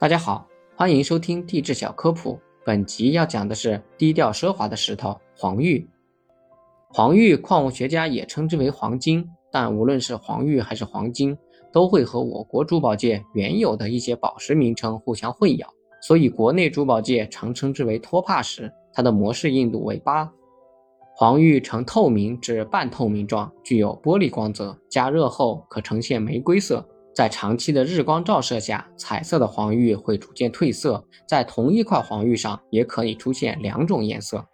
大家好，欢迎收听地质小科普。本集要讲的是低调奢华的石头——黄玉。黄玉，矿物学家也称之为黄金，但无论是黄玉还是黄金，都会和我国珠宝界原有的一些宝石名称互相混淆，所以国内珠宝界常称之为托帕石。它的模式硬度为八。黄玉呈透明至半透明状，具有玻璃光泽，加热后可呈现玫瑰色。在长期的日光照射下，彩色的黄玉会逐渐褪色。在同一块黄玉上，也可以出现两种颜色。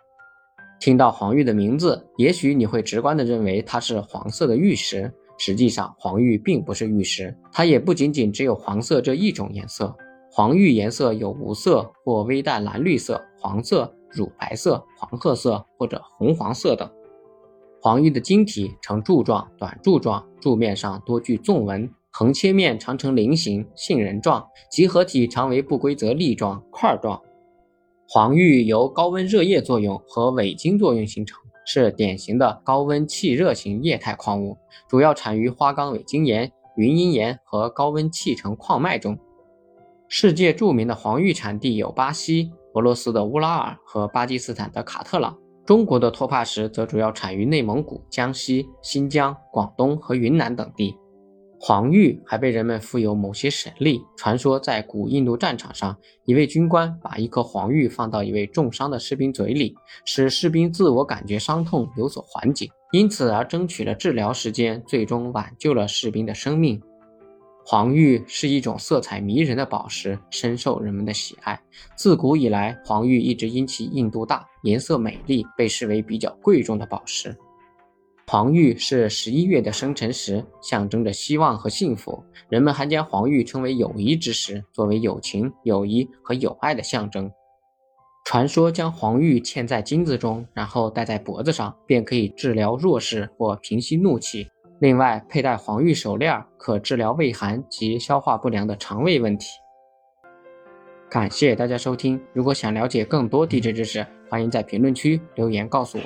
听到黄玉的名字，也许你会直观地认为它是黄色的玉石。实际上，黄玉并不是玉石，它也不仅仅只有黄色这一种颜色。黄玉颜色有无色或微淡蓝绿色、黄色、乳白色、黄褐色或者红黄色等。黄玉的晶体呈柱状、短柱状，柱面上多具纵纹。横切面常呈菱形、杏仁状，集合体常为不规则粒状、块状。黄玉由高温热液作用和伪晶作用形成，是典型的高温气热型液态矿物，主要产于花岗伪晶岩、云阴岩和高温气成矿脉中。世界著名的黄玉产地有巴西、俄罗斯的乌拉尔和巴基斯坦的卡特朗，中国的托帕石则主要产于内蒙古、江西、新疆、广东和云南等地。黄玉还被人们赋有某些神力。传说在古印度战场上，一位军官把一颗黄玉放到一位重伤的士兵嘴里，使士兵自我感觉伤痛有所缓解，因此而争取了治疗时间，最终挽救了士兵的生命。黄玉是一种色彩迷人的宝石，深受人们的喜爱。自古以来，黄玉一直因其硬度大、颜色美丽，被视为比较贵重的宝石。黄玉是十一月的生辰石，象征着希望和幸福。人们还将黄玉称为友谊之石，作为友情、友谊和友爱的象征。传说将黄玉嵌在金子中，然后戴在脖子上，便可以治疗弱视或平息怒气。另外，佩戴黄玉手链可治疗胃寒及消化不良的肠胃问题。感谢大家收听，如果想了解更多地质知识，欢迎在评论区留言告诉我。